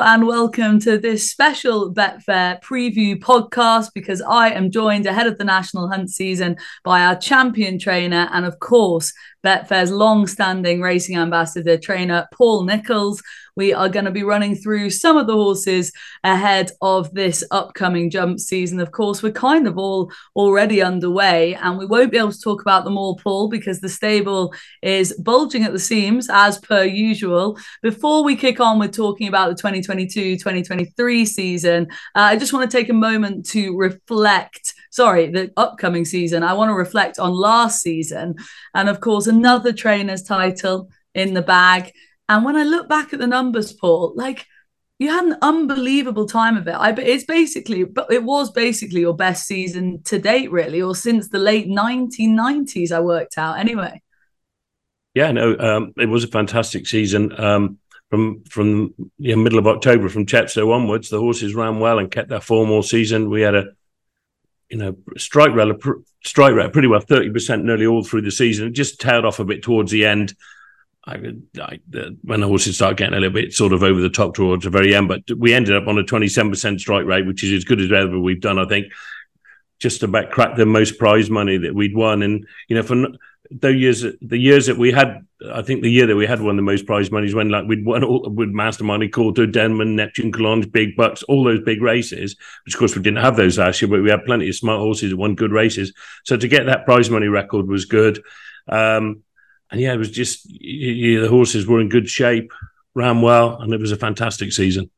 And welcome to this special Betfair preview podcast because I am joined ahead of the national hunt season by our champion trainer and, of course, Betfair's long standing racing ambassador trainer, Paul Nicholls. We are going to be running through some of the horses ahead of this upcoming jump season. Of course, we're kind of all already underway and we won't be able to talk about them all, Paul, because the stable is bulging at the seams as per usual. Before we kick on with talking about the 2022 2023 season, uh, I just want to take a moment to reflect sorry, the upcoming season. I want to reflect on last season. And of course, another trainer's title in the bag. And when I look back at the numbers, Paul, like you had an unbelievable time of it. I it's basically, but it was basically your best season to date, really, or since the late 1990s. I worked out anyway. Yeah, no, um, it was a fantastic season. Um, from from the middle of October, from Chepstow onwards, the horses ran well and kept their form all season. We had a you know, strike rate, strike rate pretty well, 30% nearly all through the season. It just tailed off a bit towards the end. I, when the horses start getting a little bit sort of over the top towards the very end, but we ended up on a 27% strike rate, which is as good as ever we've done, I think. Just about cracked the most prize money that we'd won. And, you know, for the years the years that we had I think the year that we had won the most prize monies when like we'd won all with Mastermind, Kauto, Denman, Neptune, Collonges, Big Buck's, all those big races, which of course we didn't have those last year, but we had plenty of smart horses that won good races. So to get that prize money record was good. Um, and yeah, it was just yeah, the horses were in good shape, ran well, and it was a fantastic season.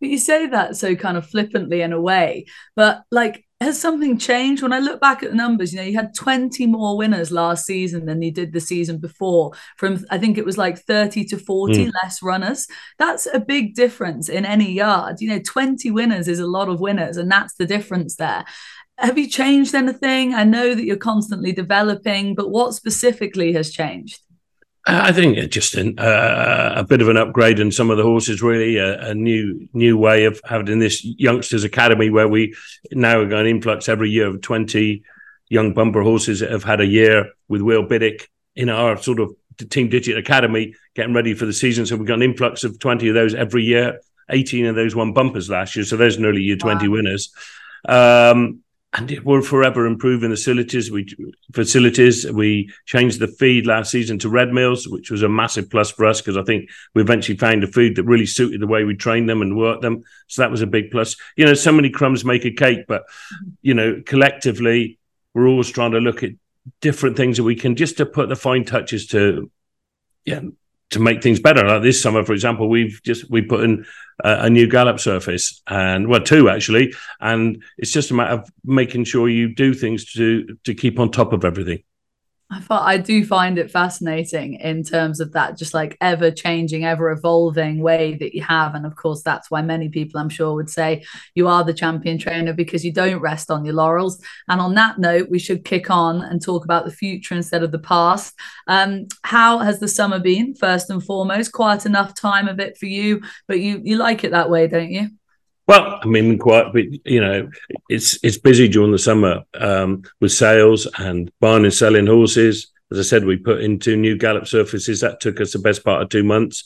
But you say that so kind of flippantly in a way, but like has something changed? When I look back at the numbers, you know, you had 20 more winners last season than you did the season before. From I think it was like 30 to 40 mm. less runners. That's a big difference in any yard. You know, 20 winners is a lot of winners, and that's the difference there. Have you changed anything? I know that you're constantly developing, but what specifically has changed? I think just an, uh, a bit of an upgrade in some of the horses, really, a, a, new new way of having this youngsters academy where we now are going influx every year of twenty young bumper horses that have had a year with Will Biddick in our sort of Team Ditcheat Academy, getting ready for the season. So we've got an influx of twenty of those every year. Eighteen of those won bumpers last year, so there's nearly year twenty wow. winners. Um, and we're forever improving the facilities. We facilities. We changed the feed last season to Red Mills, which was a massive plus for us because I think we eventually found a food that really suited the way we trained them and worked them. So that was a big plus. You know, so many crumbs make a cake, but you know, collectively, we're always trying to look at different things that we can just to put the fine touches to, yeah, to make things better. Like this summer, for example, we've just we put in a, a, new gallop surface and well, two actually, and it's just a matter of making sure you do things to to keep on top of everything. I thought I do find it fascinating in terms of that just like ever changing, ever evolving way that you have. And of course, that's why many people I'm sure would say you are the champion trainer because you don't rest on your laurels. And on that note, we should kick on and talk about the future instead of the past. Um, how has the summer been, first and foremost? Quite enough time of it for you, but you you like it that way, don't you? Well, I mean, quite, you know, it's it's busy during the summer um, with sales and buying and selling horses. As I said, we put in two new gallop surfaces. That took us the best part of two months.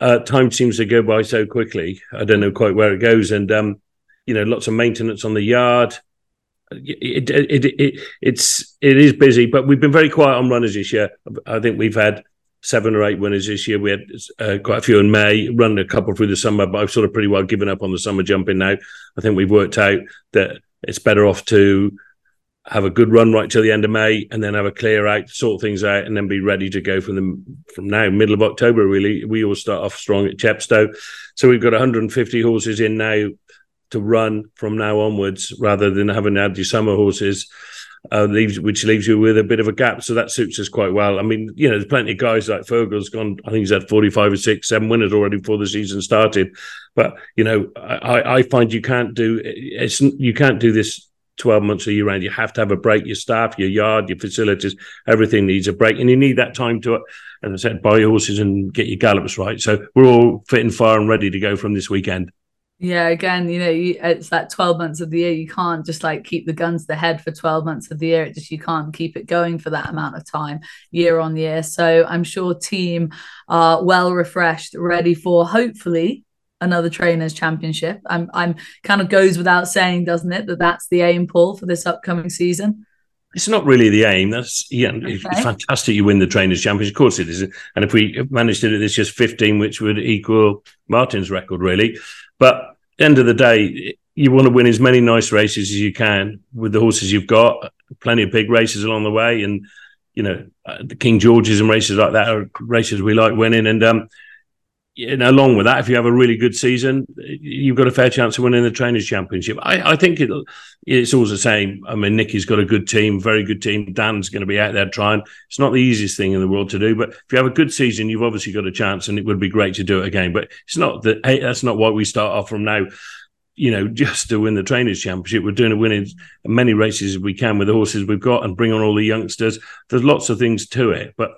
Uh, time seems to go by so quickly. I don't know quite where it goes, and um, you know, lots of maintenance on the yard. It, it, it, it, it's it is busy, but we've been very quiet on runners this year. I think we've had seven or eight winners this year. We had uh, quite a few in May, run a couple through the summer, but I've sort of pretty well given up on the summer jumping now. I think we've worked out that it's better off to have a good run right till the end of May and then have a clear out, sort things out, and then be ready to go from the from now, middle of October. Really, we all start off strong at Chepstow, so we've got 150 horses in now to run from now onwards, rather than having had your summer horses uh, leaves which leaves you with a bit of a gap. So that suits us quite well. I mean, you know, there's plenty of guys like Fergal's gone. I think he's had 45 or six, seven winners already before the season started. But you know, I, I find you can't do it's you can't do this 12 months a year round. You have to have a break. Your staff, your yard, your facilities, everything needs a break, and you need that time to, as I said, buy your horses and get your gallops right. So we're all fit and fire and ready to go from this weekend. Yeah, again, you know, you, it's that 12 months of the year. You can't just like keep the guns to the head for 12 months of the year. It just, you can't keep it going for that amount of time year on year. So I'm sure team are well refreshed, ready for hopefully another trainers championship. I'm, I'm kind of goes without saying, doesn't it, that that's the aim, Paul, for this upcoming season? It's not really the aim. That's yeah, okay. it's fantastic. You win the trainers' championship, of course it is. And if we managed to do this, just fifteen, which would equal Martin's record, really. But end of the day, you want to win as many nice races as you can with the horses you've got. Plenty of big races along the way, and you know uh, the King Georges and races like that are races we like winning. And um, know, along with that, if you have a really good season, you've got a fair chance of winning the Trainers' Championship. I, I think it, it's always the same. I mean, Nicky's got a good team, very good team. Dan's going to be out there trying. It's not the easiest thing in the world to do, but if you have a good season, you've obviously got a chance, and it would be great to do it again. But it's not that. Hey, that's not why we start off from now you know, just to win the trainers championship. We're doing a winning as many races as we can with the horses we've got and bring on all the youngsters. There's lots of things to it, but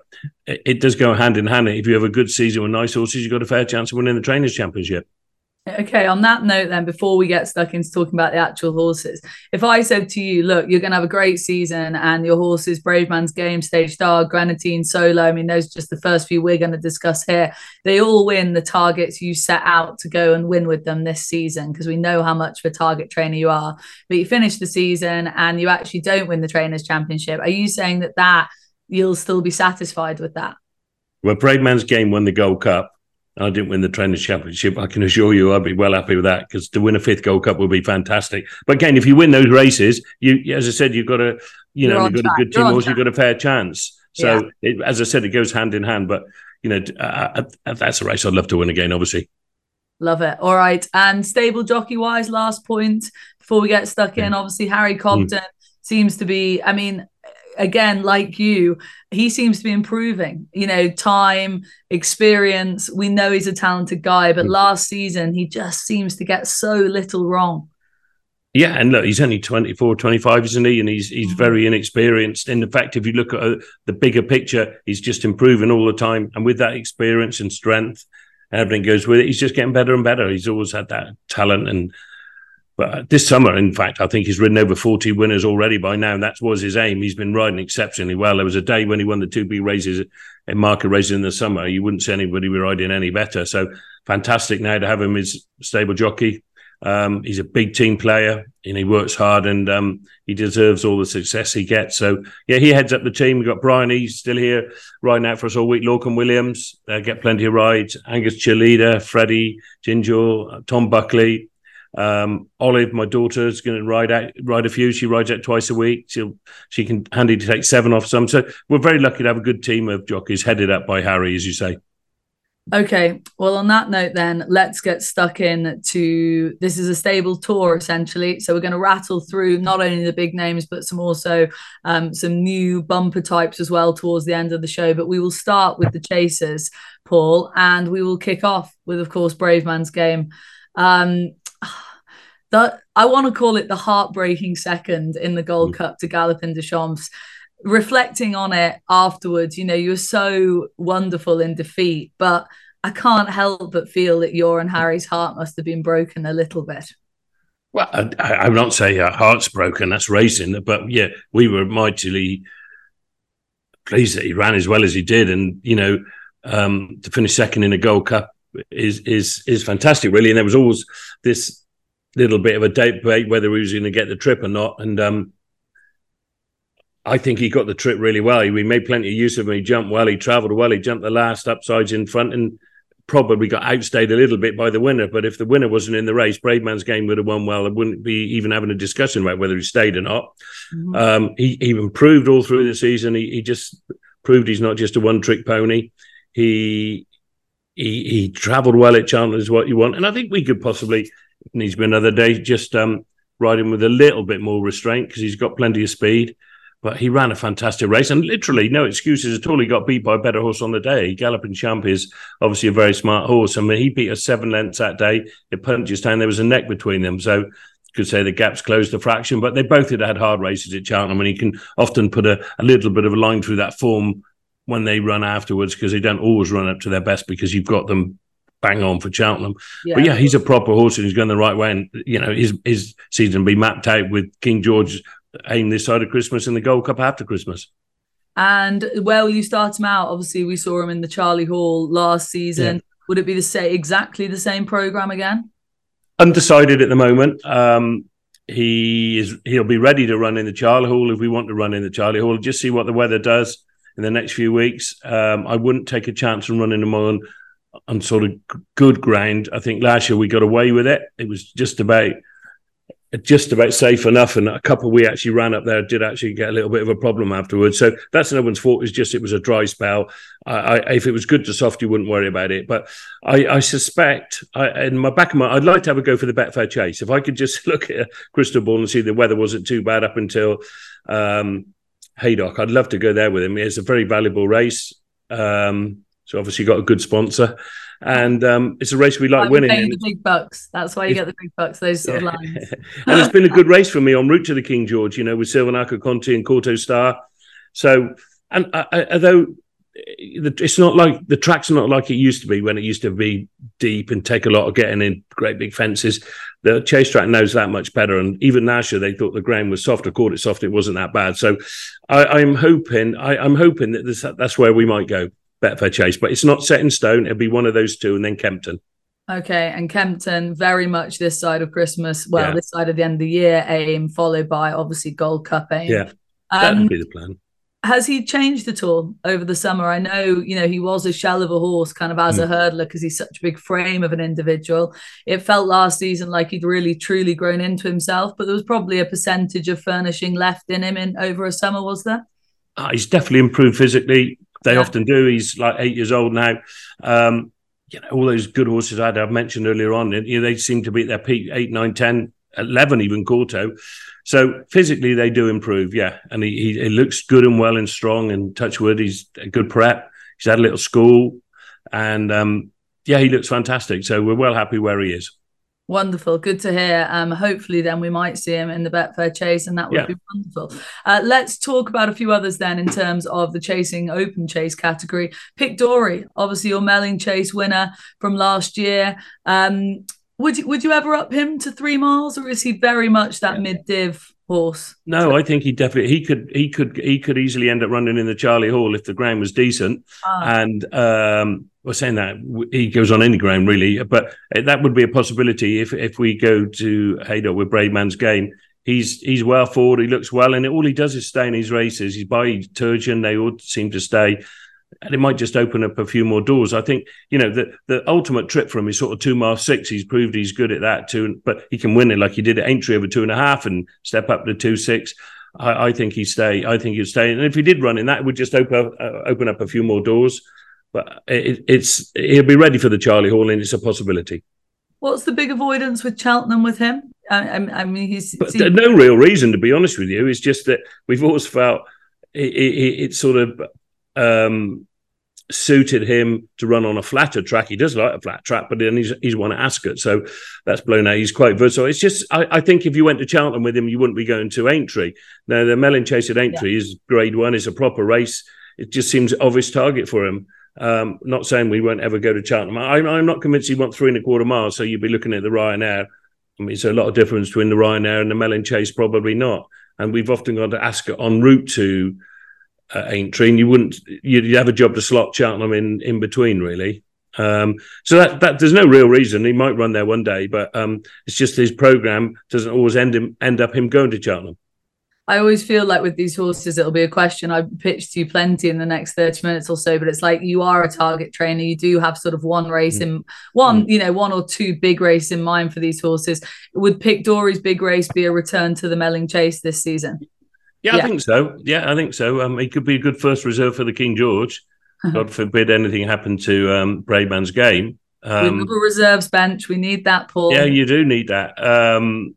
it, it does go hand in hand. If you have a good season with nice horses, you've got a fair chance of winning the trainers championship. Okay, on that note, then, before we get stuck into talking about the actual horses, if I said to you, look, you're going to have a great season and your horses, Bravemansgame, Stage Star, Greaneteen, Solo, I mean, those are just the first few we're going to discuss here. They all win the targets you set out to go and win with them this season because we know how much of a target trainer you are. But you finish the season and you actually don't win the Trainers' Championship. Are you saying that that you'll still be satisfied with that? Well, Bravemansgame won the Gold Cup I didn't win the Trainers' Championship, I can assure you I'd be well happy with that because to win a fifth Gold Cup would be fantastic. But again, if you win those races, you, as I said, you've got a, you know, you've got track. a good team horse, you've got a fair chance. So, yeah. it, as I said, it goes hand in hand. But you know, uh, uh, that's a race I'd love to win again, obviously. Love it. All right, and stable jockey wise, last point before we get stuck in. Obviously, Harry Cobden mm. seems to be. I mean, again, like you, he seems to be improving. You know, time, experience. We know he's a talented guy, but mm. last season he just seems to get so little wrong. Yeah, and look, he's only 24, 25, isn't he? And he's he's mm. very inexperienced. And in fact, if you look at uh, the bigger picture, he's just improving all the time. And with that experience and strength, everything goes with it, he's just getting better and better. He's always had that talent and but this summer, in fact, I think he's ridden over 40 winners already by now. And that was his aim. He's been riding exceptionally well. There was a day when he won the 2B races in Market Rasen in the summer. You wouldn't see anybody riding any better. So fantastic now to have him as stable jockey. Um, he's a big team player and he works hard and um, he deserves all the success he gets. So, yeah, he heads up the team. We've got Brian, he's still here riding out for us all week. Lorcan Williams, uh, get plenty of rides. Angus Cheleda, Freddie, Gingell, Tom Buckley, um, Olive, my daughter, is going to ride out, ride a few. She rides out twice a week. She'll she can handy to take seven off some. So we're very lucky to have a good team of jockeys headed up by Harry, as you say. Okay. Well, on that note, then let's get stuck in to this is a stable tour essentially. So we're going to rattle through not only the big names, but some also um, some new bumper types as well towards the end of the show. But we will start with the chasers, Paul, and we will kick off with, of course, Bravemansgame. Um, that I want to call it the heartbreaking second in the Gold mm. Cup to Galopin Des Champs. Reflecting on it afterwards, you know, you were so wonderful in defeat, but I can't help but feel that your and Harry's heart must have been broken a little bit. Well, I, I would not say our heart's broken. That's racing, but yeah, we were mightily pleased that he ran as well as he did, and you know, um, to finish second in a Gold Cup is is is fantastic, really. And there was always this little bit of a debate whether he was going to get the trip or not. And um, I think he got the trip really well. He, made plenty of use of him. He jumped well. He travelled well. He jumped the last upsides in front and probably got outstayed a little bit by the winner. But if the winner wasn't in the race, Bravemansgame would have won well. There wouldn't be even having a discussion about whether he stayed or not. Mm-hmm. Um, he, he improved all through the season. He, he just proved he's not just a one trick pony. He he, he travelled well at Cheltenham is what you want. And I think we could possibly needs to be another day. Just um, riding with a little bit more restraint because he's got plenty of speed. But he ran a fantastic race and literally no excuses at all. He got beat by a better horse on the day. Galloping Champ is obviously a very smart horse. I mean, he beat us seven lengths that day. It punches down. There was a neck between them. So could say the gaps closed a fraction, but they both had had hard races at Cheltenham, and he can often put a, a little bit of a line through that form when they run afterwards because they don't always run up to their best because you've got them bang on for Cheltenham. Yeah. But yeah, he's a proper horse and he's going the right way. And you know, his his season will be mapped out with King George aim this side of Christmas and the Gold Cup after Christmas. And where will you start him out? Obviously, we saw him in the Charlie Hall last season. Yeah. Would it be the same, exactly the same program again? Undecided at the moment. Um, he is he'll be ready to run in the Charlie Hall if we want to run in the Charlie Hall. Just see what the weather does in the next few weeks. Um, I wouldn't take a chance on running them on on sort of good ground. I think last year we got away with it. It was just about just about safe enough. And a couple we actually ran up there did actually get a little bit of a problem afterwards. So that's no one's fault. It's just it was a dry spell. I, I, if it was good to soft, you wouldn't worry about it. But I, I suspect, in my back of my, mind, I'd like to have a go for the Betfair Chase. If I could just look at a crystal ball and see the weather wasn't too bad up until um, Haydock, I'd love to go there with him. It's a very valuable race. Um, so obviously got a good sponsor and um, it's a race we like, winning. the big bucks. That's why you get the big bucks. Those sort yeah. of lines. and it's been a good race for me on route to the King George. You know, with Silviniaco Conti and Kauto Star. So, and uh, uh, although it's not like the track's not like it used to be when it used to be deep and take a lot of getting in great big fences. The chase track knows that much better. And even last year, they thought the ground was soft. I called it soft. It wasn't that bad. So I, am hoping, I, am hoping that this, that's where we might go. Betfair Chase, but it's not set in stone. It'll be one of those two, and then Kempton. Okay, and Kempton very much this side of Christmas. Well, yeah. this side of the end of the year aim, followed by obviously Gold Cup aim. Yeah, that would um, be the plan. Has he changed at all over the summer? I know, you know, he was a shell of a horse kind of as mm. a hurdler because he's such a big frame of an individual. It felt last season like he'd really truly grown into himself, but there was probably a percentage of furnishing left in him in over a summer, was there? Uh, he's definitely improved physically. They yeah. often do. He's like eight years old now. Um, you know, all those good horses I'd have mentioned earlier on, you know, they seem to be at their peak eight, nine, 10, 11, even Kauto. So physically, they do improve, yeah. And he, he, he looks good and well and strong. And touchwood, he's a good prep. He's had a little school, and um, yeah, he looks fantastic. So we're well happy where he is. Wonderful, good to hear. Um, hopefully, then we might see him in the Betfair Chase, and that would yeah. be wonderful. Uh, let's talk about a few others then in terms of the chasing open chase category. Pic D'Orhy, obviously your Melling Chase winner from last year. Um, would you would you ever up him to three miles, or is he very much that yeah. mid div horse? No, I think he definitely he could he could he could easily end up running in the Charlie Hall if the ground was decent, ah. and um, we're saying that he goes on any ground really, but that would be a possibility if if we go to Haydock with Bravemans's game. He's he's well forward. He looks well, and all he does is stay in his races. He's by Turgeon. They all seem to stay, and it might just open up a few more doors. I think you know the the ultimate trip for him is sort of two mile six. He's proved he's good at that too, but he can win it like he did at Aintree over two and a half and step up to two six. I, I think he'd stay. I think he'd stay, and if he did run in that, it would just open uh, open up a few more doors but it, it's he'll be ready for the Charlie Hall, and it's a possibility. What's the big avoidance with Cheltenham with him? I, I mean, he's, but he... no real reason to be honest with you. It's just that we've always felt it, it, it sort of um, suited him to run on a flatter track. He does like a flat track, but then he's he's won at Ascot, so that's blown out. He's quite versatile. It's just I, I, think if you went to Cheltenham with him, you wouldn't be going to Aintree. Now the Melling Chase at Aintree yeah. is Grade One. It's a proper race. It just seems obvious target for him. Um, not saying we won't ever go to Cheltenham. I, I'm not convinced he want three and a quarter miles. So you'd be looking at the Ryanair. I mean, it's a lot of difference between the Ryanair and the Melling Chase, probably not. And we've often gone to Ascot en route to uh, Aintree, and you wouldn't you'd have a job to slot Cheltenham in in between, really. Um, so that, that there's no real reason he might run there one day, but um, it's just his program doesn't always end him end up him going to Cheltenham. I always feel like with these horses, it'll be a question I pitch to you plenty in the next 30 minutes or so. But it's like you are a target trainer. You do have sort of one race mm. in one, mm. you know, one or two big race in mind for these horses. Would Pic D'Orhy's big race be a return to the Melling Chase this season? Yeah, yeah, I think so. Yeah, I think so. Um, he could be a good first reserve for the King George. God forbid anything happened to um, Bravemans's game. Um, a reserves bench. We need that, Paul. Yeah, you do need that. Um,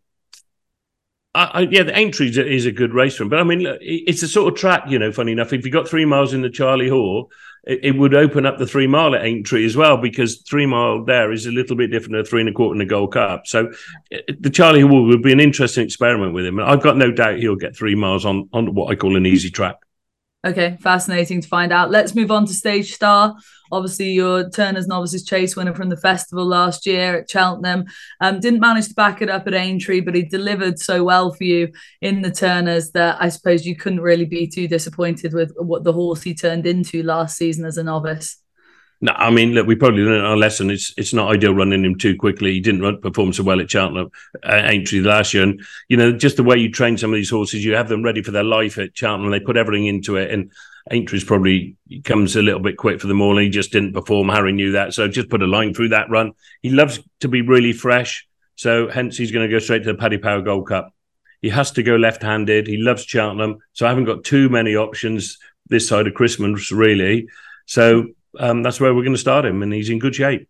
I, I, yeah, the Aintree is a good race for him, but I mean, it's a sort of track, you know. Funny enough, if you got three miles in the Charlie Hall, it, it, would open up the three mile at Aintree as well, because three mile there is a little bit different than three and a quarter in the Gold Cup. So uh, the Charlie Hall would be an interesting experiment with him, and I've got no doubt he'll get three miles on on what I call an easy track. Okay, fascinating to find out. Let's move on to Stage Star. Obviously, your Turner's Novices Chase winner from the festival last year at Cheltenham. Um, didn't manage to back it up at Aintree, but he delivered so well for you in the Turners that I suppose you couldn't really be too disappointed with what the horse he turned into last season as a novice. No, I mean, look, we probably learned our lesson. It's it's not ideal running him too quickly. He didn't run, perform so well at Cheltenham, uh, Aintree last year, and you know, just the way you train some of these horses, you have them ready for their life at Cheltenham. They put everything into it, and Aintree's probably comes a little bit quick for them all. And he just didn't perform. Harry knew that, so just put a line through that run. He loves to be really fresh, so hence he's going to go straight to the Paddy Power Gold Cup. He has to go left-handed. He loves Cheltenham, so I haven't got too many options this side of Christmas, really. So um, that's where we're going to start him, and he's in good shape.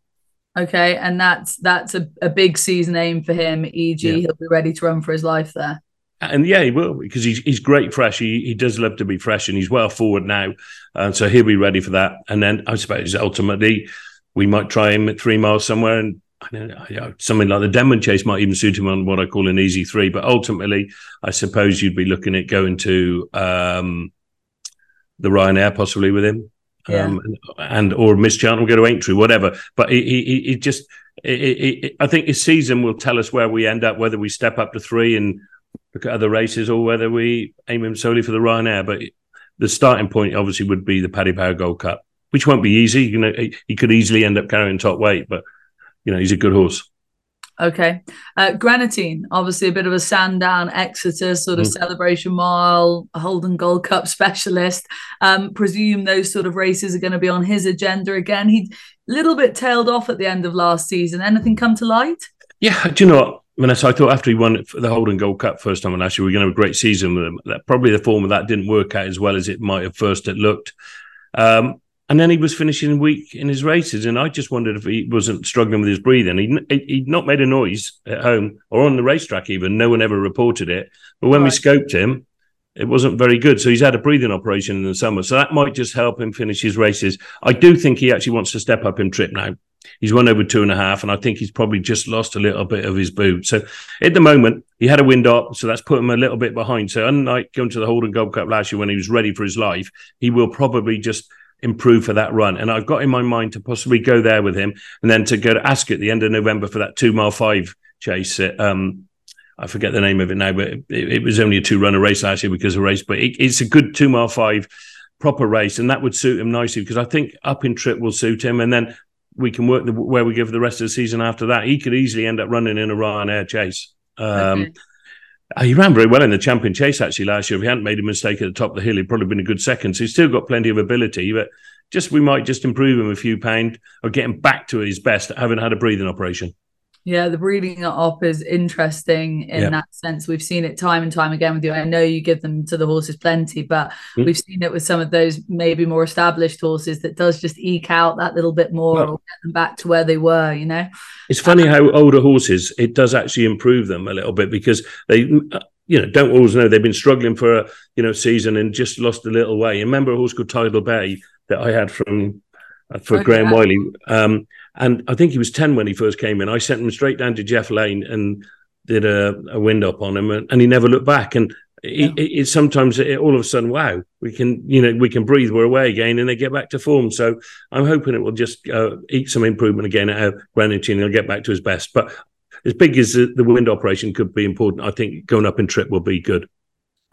Okay, and that's that's a, a big season aim for him. E.g., yeah. he'll be ready to run for his life there. And yeah, he will because he's he's great fresh. He he does love to be fresh, and he's well forward now, and so he'll be ready for that. And then I suppose ultimately we might try him at three miles somewhere, and I don't know, something like the Denman Chase might even suit him on what I call an easy three. But ultimately, I suppose you'd be looking at going to um, the Ryanair possibly with him yeah. um, and, or Miss Cheltenham will go to Aintree, whatever. But he, he, just, I think his season will tell us where we end up, whether we step up to three and look at other races, or whether we aim him solely for the Ryanair. But the starting point obviously would be the Paddy Power Gold Cup, which won't be easy. You know, he could easily end up carrying top weight, but you know, he's a good horse. Okay. Uh, obviously a bit of a Sandown Exeter sort of mm. celebration mile, Haldon Gold Cup specialist. Um, presume those sort of races are going to be on his agenda again. He a little bit tailed off at the end of last season. Anything come to light? Yeah, do you know what? Vanessa, I thought after he won the Haldon Gold Cup first time last year, we are going to have a great season with him. That, probably the form of that didn't work out as well as it might have first it looked. Um, and then he was finishing weak in his races, and I just wondered if he wasn't struggling with his breathing. He'd, he'd not made a noise at home or on the racetrack, even. No one ever reported it. But when right. we scoped him, it wasn't very good. So he's had a breathing operation in the summer. So that might just help him finish his races. I do think he actually wants to step up in trip now. He's won over two and a half, and I think he's probably just lost a little bit of his boot. So at the moment, he had a wind up, so that's put him a little bit behind. So unlike going to the Haldon Gold Cup last year when he was ready for his life, he will probably just improve for that run. And I've got in my mind to possibly go there with him and then to go to Ascot at the end of November for that two mile five chase. Um, I forget the name of it now, but it, it was only a two runner race last year because of race, but it, it's a good two mile five proper race. And that would suit him nicely because I think up in trip will suit him. And then we can work the, where we go for the rest of the season after that. He could easily end up running in a Ryanair chase. Um, okay. Uh, he ran very well in the champion chase actually last year. If he hadn't made a mistake at the top of the hill, he'd probably been a good second. So he's still got plenty of ability, but just we might just improve him a few pound or get him back to his best, having had a breathing operation. Yeah, the breeding up is interesting in that sense. We've seen it time and time again with you. I know you give them to the horses plenty, but mm. we've seen it with some of those maybe more established horses that does just eke out that little bit more well, or get them back to where they were, you know? It's funny um, how older horses, it does actually improve them a little bit because they, uh, you know, don't always know they've been struggling for a, you know, season and just lost a little way. remember a horse called Tidal Bay that I had from, uh, for oh, Graham. Wylie. Um, and I think he was 10 when he first came in. I sent him straight down to Geoff Lane and did a, a wind up on him, and, and he never looked back. And yeah. it, it, sometimes it, all of a sudden, wow, we can, you know, we can breathe. We're away again, and they get back to form. So I'm hoping it will just uh, eat some improvement again out of and He'll get back to his best. But as big as the, the wind operation could be important, I think going up in trip will be good.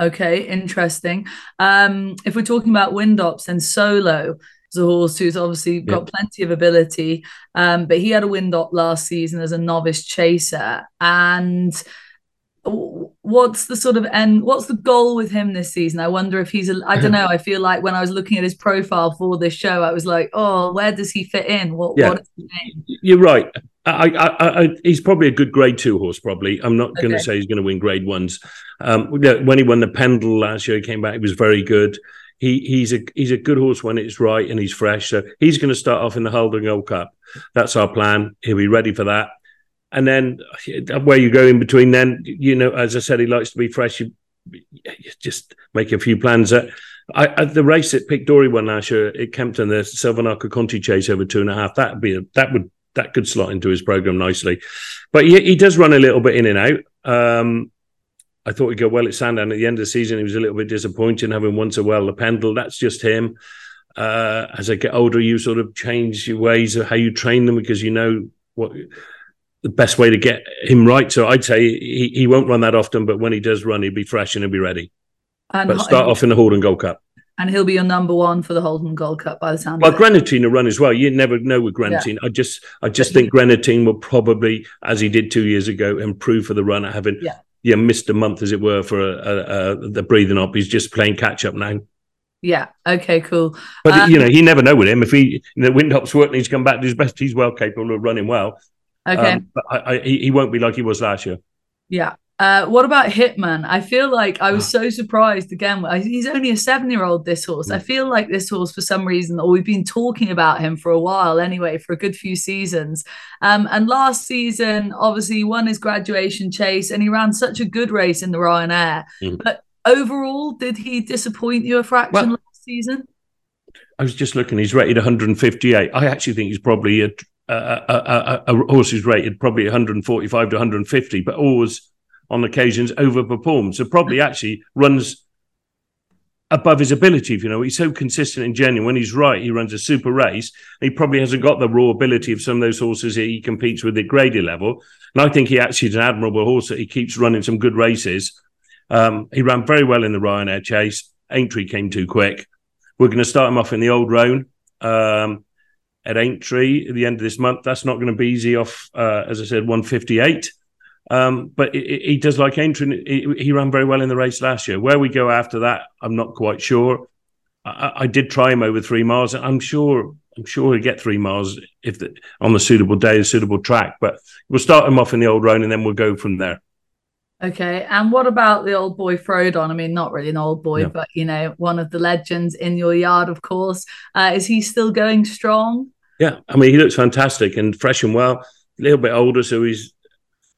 Okay, interesting. Um, if we're talking about wind ops and solo, a horse who's obviously got yeah. plenty of ability. Um, but he had a wind up last season as a novice chaser. And what's the sort of end what's the goal with him this season i wonder if he's a i don't know i feel like when i was looking at his profile for this show i was like oh where does he fit in what, yeah. what you're right I, I, I, he's probably a good grade two horse. Probably, I'm not going to say he's going to win grade ones. Um, when he won the Pendil last year, he came back. He was very good he he's a he's a good horse when it's right and he's fresh. So he's going to start off in the Haldon Gold Cup. That's our plan. He'll be ready for that. And then uh, where you go in between, then you know, as I said, he likes to be fresh. You, you just make a few plans. Uh, I, I, the race at Pic D'Orhy won last year at Kempton, the Silviniaco Conti chase over two and a half. That'd be a, that would that could slot into his program nicely. But he, he does run a little bit in and out. Um, I thought he'd go well at Sandown. At the end of the season, he was a little bit disappointing, having won so well. The Pendil, that's just him. Uh, as I get older, you sort of change your ways of how you train them because you know what the best way to get him right. So I'd say he, he won't run that often, but when he does run, he'll be fresh and he'll be ready. And but start off in the Haldon Gold Cup. And he'll be your number one for the Haldon Gold Cup by the time. Well, Greaneteen will run as well. You never know with Greaneteen. Yeah. I just, I just think Greaneteen will probably, as he did two years ago, improve for the runner, having yeah, yeah missed a month as it were for a, a, a, the breathing up. He's just playing catch up now. Yeah. Okay. Cool. But um, you know, he never know with him if he you know, Windhop's working, he's come back to his best. He's well capable of running well. Okay. Um, but I, I, he won't be like he was last year. Yeah. Uh, what about Hitman? I feel like I was ah. so surprised again. He's only a seven year old, this horse. I feel like this horse, for some reason, or we've been talking about him for a while anyway, for a good few seasons. Um, and last season, obviously, he won his graduation chase and he ran such a good race in the Ryanair. Mm. But overall, did he disappoint you a fraction well, last season? I was just looking, he's rated 158. I actually think he's probably a, a, a, a, a horse who's rated probably 145 to 150, but always on occasions overperforms. So probably actually runs above his ability. If you know, he's so consistent and genuine. When he's right, he runs a super race. He probably hasn't got the raw ability of some of those horses that he competes with at Grady level. And I think he actually is an admirable horse that he keeps running some good races. Um, he ran very well in the Ryanair chase. Aintree came too quick. We're going to start him off in the old roan um, at Aintree at the end of this month. That's not going to be easy off, uh, as I said, 158. Um, but he does like entering. He, ran very well in the race last year. Where we go after that, I'm not quite sure. I, I did try him over three miles. I'm sure. I'm sure he'll get three miles if the, on the suitable day, a suitable track. But we'll start him off in the old roan, and then we'll go from there. Okay, and what about the old boy Frodon? I mean, not really an old boy, no. but you know, one of the legends in your yard, of course. Uh, is he still going strong? Yeah, I mean, he looks fantastic and fresh and well. A little bit older, so he's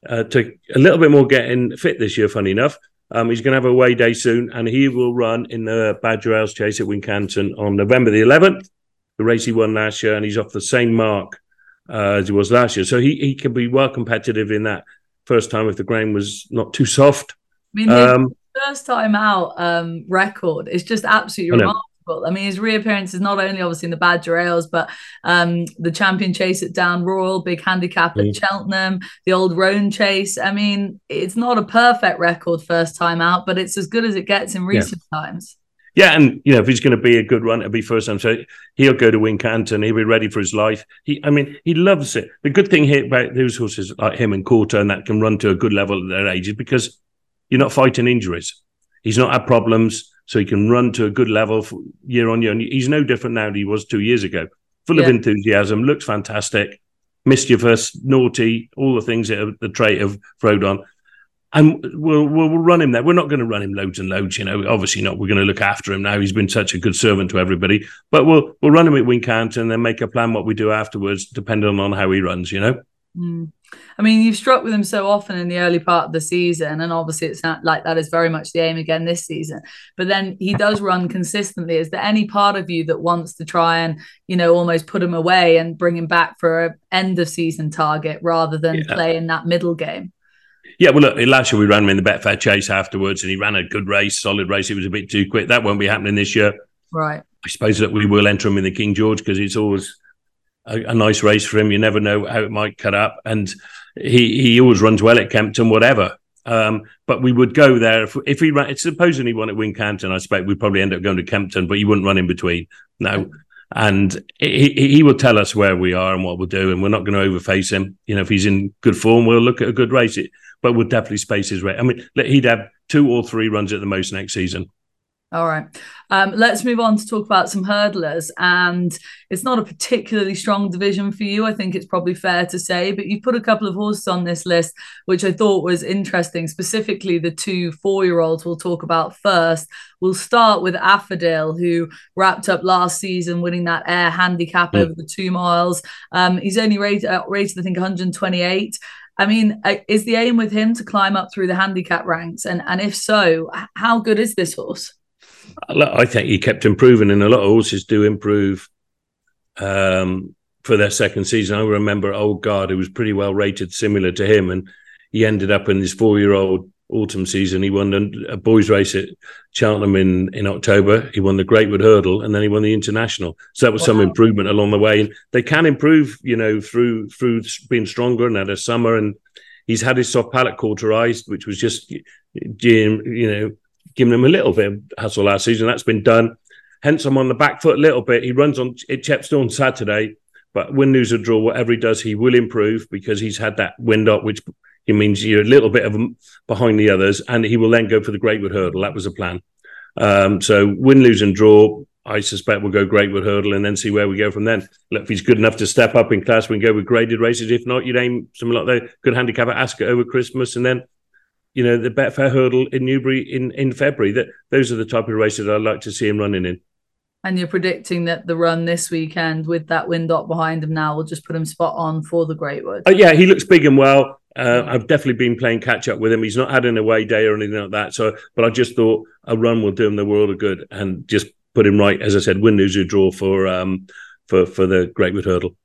uh, to a little bit more getting fit this year. Funny enough, um, he's going to have a away day soon, and he will run in the Badger Ales Chase at Wincanton on November the 11th. The race he won last year, and he's off the same mark uh, as he was last year, so he he can be well competitive in that first time if the grain was not too soft. I mean, um, first time out um, record is just absolutely remarkable. I mean, his reappearance is not only obviously in the Badger Ales, but um, the champion chase at Down Royal, big handicap at mm. Cheltenham, the old Roan chase. I mean, it's not a perfect record first time out, but it's as good as it gets in recent yeah. times. Yeah, and you know if he's going to be a good run, it'll be first time. So he'll go to Wincanton. He'll be ready for his life. He, I mean, he loves it. The good thing here about those horses like him and Kauto and that can run to a good level at their age is because you're not fighting injuries. He's not had problems so he can run to a good level year on year. And he's no different now than he was two years ago. Full yeah. of enthusiasm, looks fantastic, mischievous, naughty, all the things that are the trait of Frodon. And we'll, we'll, we'll run him there. We're not going to run him loads and loads, you know. Obviously not. We're going to look after him now. He's been such a good servant to everybody. But we'll we'll run him at Wincanton and then make a plan what we do afterwards, depending on how he runs, you know. Mm. I mean, you've struck with him so often in the early part of the season, and obviously it's not like that is very much the aim again this season. But then he does run consistently. Is there any part of you that wants to try and you know almost put him away and bring him back for a end of season target rather than yeah. play in that middle game? Yeah, well, look, last year we ran him in the Betfair Chase afterwards, and he ran a good race, solid race. It was a bit too quick. That won't be happening this year. Right. I suppose that we will enter him in the King George because it's always a, a, nice race for him. You never know how it might cut up, and he he always runs well at Kempton, whatever. Um, but we would go there if, if he ran. Supposing he won at Wincanton, I expect we'd probably end up going to Kempton, but he wouldn't run in between. No, and he he will tell us where we are and what we'll do, and we're not going to overface him. You know, if he's in good form, we'll look at a good race. It, but we'll definitely space his race. I mean, he'd have two or three runs at the most next season. All right. Um, let's move on to talk about some hurdlers. And it's not a particularly strong division for you, I think it's probably fair to say, but you put a couple of horses on this list, which I thought was interesting, specifically the two four year olds we'll talk about first. We'll start with Afadil, who wrapped up last season winning that air handicap mm. over the two miles. Um, he's only rated, uh, rated, I think, 128. I mean, uh, is the aim with him to climb up through the handicap ranks? And, and if so, how good is this horse? I think he kept improving, and a lot of horses do improve um, for their second season. I remember Old Guard, who was pretty well rated, similar to him, and he ended up in his four-year-old autumn season. He won a, boys race at Cheltenham in, in October. He won the Greatwood Hurdle, and then he won the International. So that was wow. some improvement along the way. And they can improve, you know, through through being stronger and had a summer. And he's had his soft palate cauterized, which was just, you know, giving him a little bit of hustle last season. That's been done. Hence, I'm on the back foot a little bit. He runs on at Chepstow on Saturday. But win, lose, or draw, whatever he does, he will improve because he's had that wind up, which it means you're a little bit of behind the others, and he will then go for the Greatwood Hurdle. That was the plan. Um, so win, lose, and draw. I suspect we'll go Greatwood Hurdle and then see where we go from then. Look, if he's good enough to step up in class, we can go with graded races. If not, you'd aim something like the good handicap at Ascot over Christmas, and then you know the Betfair Hurdle in Newbury in in February. That those are the type of races I'd like to see him running in. And you're predicting that the run this weekend with that wind up behind him now will just put him spot on for the Greatwood. Uh, yeah, he looks big and well. Uh, I've definitely been playing catch up with him. He's not had an away day or anything like that. So, but I just thought a run will do him the world of good and just put him right. As I said, win, lose, or draw for um for for the Greatwood Hurdle.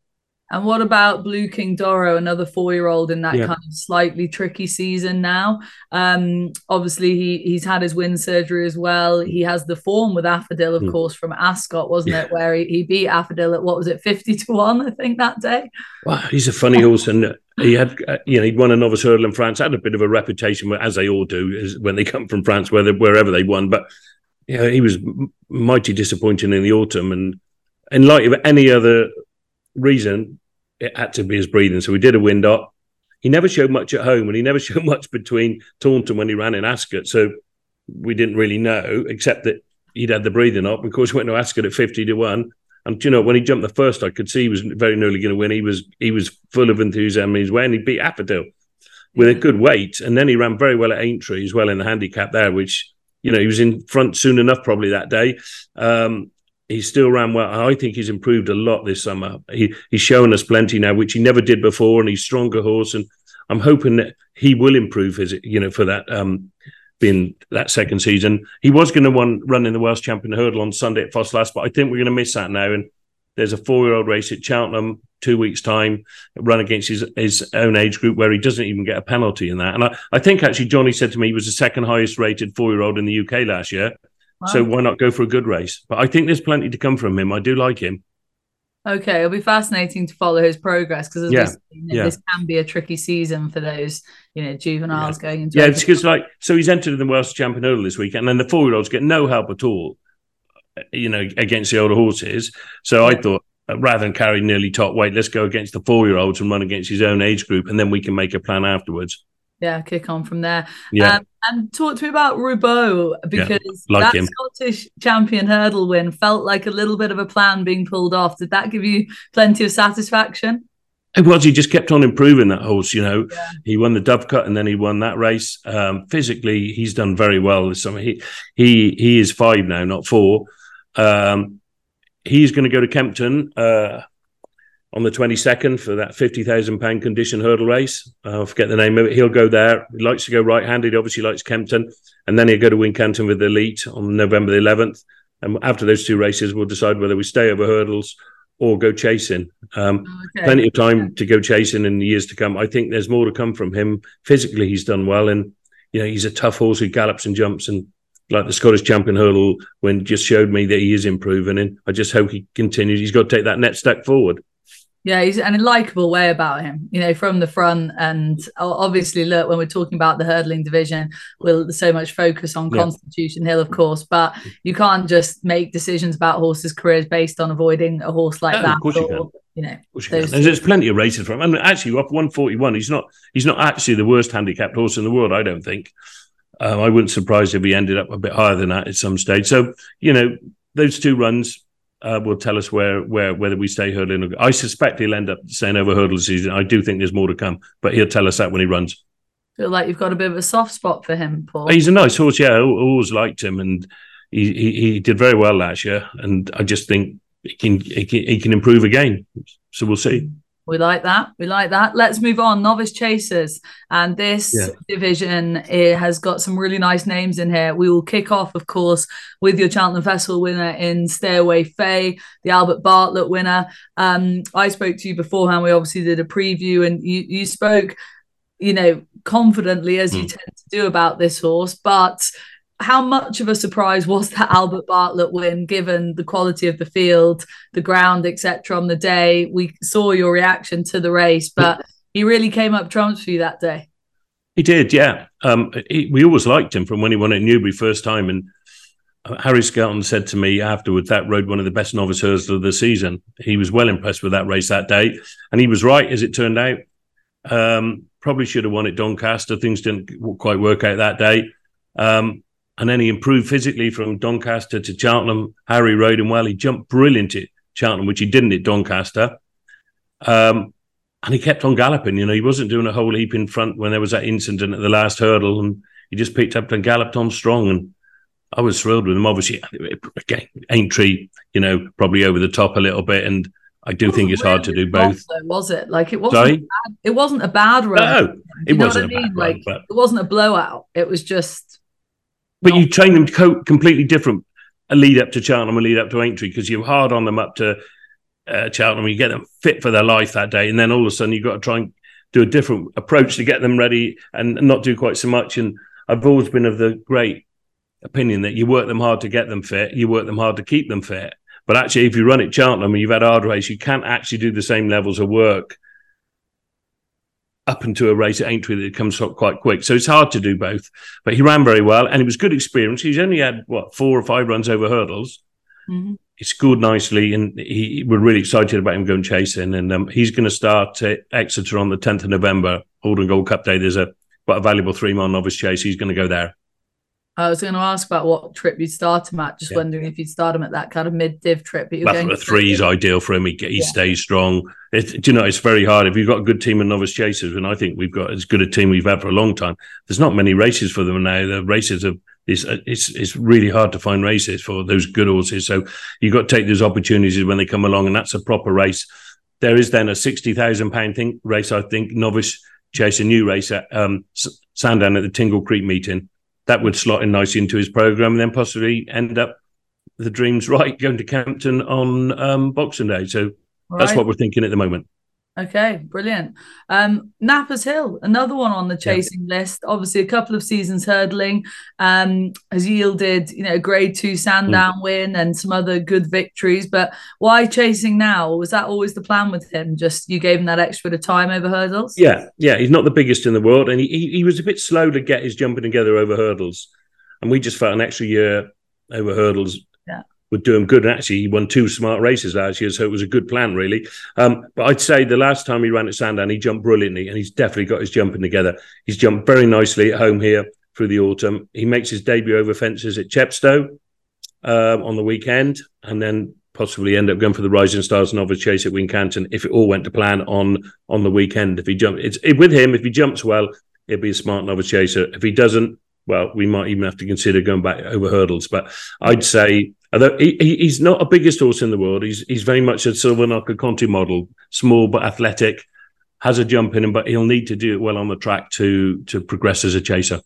And what about Blueking D'Oroux, another four-year-old in that yeah. kind of slightly tricky season now? Um, obviously, he he's had his wind surgery as well. He has the form with Afadil, of mm. course, from Ascot, wasn't yeah. it? Where he, he beat Afadil at what was it, fifty to one, I think that day. Wow, he's a funny horse, and he had uh, you know he'd won a novice hurdle in France. Had a bit of a reputation, as they all do, when they come from France, whether wherever they won. But you know, he was mighty disappointing in the autumn, and in light of any other reason, it had to be his breathing. So we did a wind up. He never showed much at home, and he never showed much between Taunton when he ran in Ascot. So we didn't really know, except that he'd had the breathing up. Of course, he went to Ascot at fifty to one. And you know, when he jumped the first, I could see he was very nearly going to win. He was he was full of enthusiasm his way, and he beat Afadil with a good weight. And then he ran very well at Aintree as well in the handicap there, which you know he was in front soon enough probably that day. Um, he still ran well. I think he's improved a lot this summer. He he's shown us plenty now, which he never did before, and he's a stronger horse. And I'm hoping that he will improve his, you know, for that um being that second season. He was going to run in the Welsh Champion Hurdle on Sunday at Ffos but I think we're going to miss that now. And there's a four year old race at Cheltenham two weeks time, run against his his own age group where he doesn't even get a penalty in that. And I, I think actually Johnny said to me he was the second highest rated four year old in the UK last year. Wow. So why not go for a good race? But I think there's plenty to come from him. I do like him. Okay, it'll be fascinating to follow his progress because yeah, yeah. this can be a tricky season for those, you know, juveniles yeah. going into. Yeah, because like so he's entered in the Welsh Champion Hurdle this week, and then the four-year-olds get no help at all, you know, against the older horses. So I thought uh, rather than carry nearly top weight, let's go against the four-year-olds and run against his own age group, and then we can make a plan afterwards yeah, kick on from there. Yeah. Um, and talk to me about Rubaud because yeah, like that him. Scottish champion hurdle win felt like a little bit of a plan being pulled off. Did that give you plenty of satisfaction? It was. He just kept on improving that horse. You know, yeah. he won the Dovecote and then he won that race. Um, physically, he's done very well this summer. He he he is five now, not four. Um, he's going to go to Kempton. Uh, on the 22nd for that £50,000 condition hurdle race. Uh, I forget the name of it. He'll go there. He likes to go right handed. He obviously likes Kempton. And then he'll go to Wincanton with the elite on November the 11th. And after those two races, we'll decide whether we stay over hurdles or go chasing. Um, okay. Plenty of time to go chasing in the years to come. I think there's more to come from him. Physically, he's done well. And, you know, he's a tough horse who gallops and jumps and like the Scottish champion hurdle when just showed me that he is improving. And I just hope he continues. He's got to take that next step forward. Yeah, he's and a likable way about him, you know, from the front. And obviously, look, when we're talking about the hurdling division, we'll so much focus on yeah. Constitution Hill, of course, but you can't just make decisions about horses' careers based on avoiding a horse like no, that. Of course or, you can. You know, you there's plenty of races for him. I and mean, actually, up 141, he's not he's not actually the worst handicapped horse in the world. I don't think. Um, I wouldn't surprise if he ended up a bit higher than that at some stage. So you know, those two runs uh, will tell us where where whether we stay hurdling. Or, I suspect he'll end up staying over hurdle season. I do think there's more to come, but he'll tell us that when he runs. Feel like you've got a bit of a soft spot for him, Paul. He's a nice horse. Yeah, I always liked him, and he, he, he did very well last year. And I just think he can he can, he can improve again. So we'll see. We like that. We like that. Let's move on. Novice chasers, and this yeah. division it has got some really nice names in here. We will kick off, of course, with your Cheltenham Festival winner in Stay Away Fay, the Albert Bartlett winner. Um, I spoke to you beforehand. We obviously did a preview, and you you spoke, you know, confidently as mm. you hmm. tend to do about this horse, but how much of a surprise was that Albert Bartlett win, given the quality of the field, the ground, etc. on the day? We saw your reaction to the race, but he really came up trumps for you that day. He did, yeah. Um, he, we always liked him from when he won at Newbury first time, and uh, Harry Skelton said to me afterwards that rode one of the best novice hurdles of the season. He was well impressed with that race that day, and he was right as it turned out. Um, probably should have won at Doncaster. Things didn't quite work out that day. Um, and then he improved physically from Doncaster to Cheltenham. Harry rode him well. He jumped brilliant at Cheltenham, which he didn't at Doncaster. Um, and he kept on galloping. You know, he wasn't doing a whole heap in front when there was that incident at the last hurdle, and he just picked up and galloped on strong. And I was thrilled with him. Obviously, again, Aintree, you know, probably over the top a little bit, and I do think it's hard to do both. Though, was it? Like it wasn't. Sorry? Bad, it wasn't a bad run. No, it wasn't. I mean? like run, it wasn't a blowout. It was just but you train them co- completely different. A lead up to Cheltenham, a lead up to Aintree, because you're hard on them up to uh, Cheltenham. You get them fit for their life that day, and then all of a sudden you've got to try and do a different approach to get them ready and not do quite so much. And I've always been of the great opinion that you work them hard to get them fit, you work them hard to keep them fit. But actually, if you run at Cheltenham and you've had a hard race, you can't actually do the same levels of work up into a race at Aintree that comes up quite quick. So it's hard to do both. But he ran very well and it was good experience. He's only had what four or five runs over hurdles. Mm-hmm. He scored nicely and he we're really excited about him going chasing. And um, he's going to start at Exeter on the 10th of November, Haldon Gold Cup Day. There's a quite a valuable three mile novice chase. He's going to go there. I was going to ask about what trip you'd start him at. Just yeah. wondering if you'd start him at that kind of mid div trip. But you're going a three is ideal for him. He, he yeah. stays strong. It, do you know, it's very hard if you've got a good team of novice chasers, and I think we've got as good a team we've had for a long time. There's not many races for them now. The races have it's, it's it's really hard to find races for those good horses. So you've got to take those opportunities when they come along, and that's a proper race. There is then a sixty thousand pound thing race. I think novice chase a new race at um, Sandown at the Tingle Creek meeting that would slot in nicely into his program and then possibly end up the dreams right going to Kempton on um, Boxing Day. So right. that's what we're thinking at the moment. Okay, brilliant. Um, Knappers Hill, another one on the chasing yeah. list. Obviously, a couple of seasons hurdling um, has yielded, you know, a grade two Sandown mm. win and some other good victories. But why chasing now? Was that always the plan with him? Just you gave him that extra bit of time over hurdles? Yeah, yeah. He's not the biggest in the world, and he, he, he was a bit slow to get his jumping together over hurdles. And we just felt an extra year over hurdles would do him good. And actually, he won two smart races last year, so it was a good plan, really. Um, but I'd say the last time he ran at Sandown, he jumped brilliantly, and he's definitely got his jumping together. He's jumped very nicely at home here through the autumn. He makes his debut over fences at Chepstow um, on the weekend, and then possibly end up going for the Rising Stars Novice Chase at Wincanton if it all went to plan on on the weekend. If he jumps, it's it, with him. If he jumps well, he'll be a smart novice chaser. If he doesn't, well, we might even have to consider going back over hurdles. But I'd say Although he, he's not a biggest horse in the world, he's he's very much a Silviniaco Conti model, small but athletic, has a jump in him, but he'll need to do it well on the track to to progress as a chaser.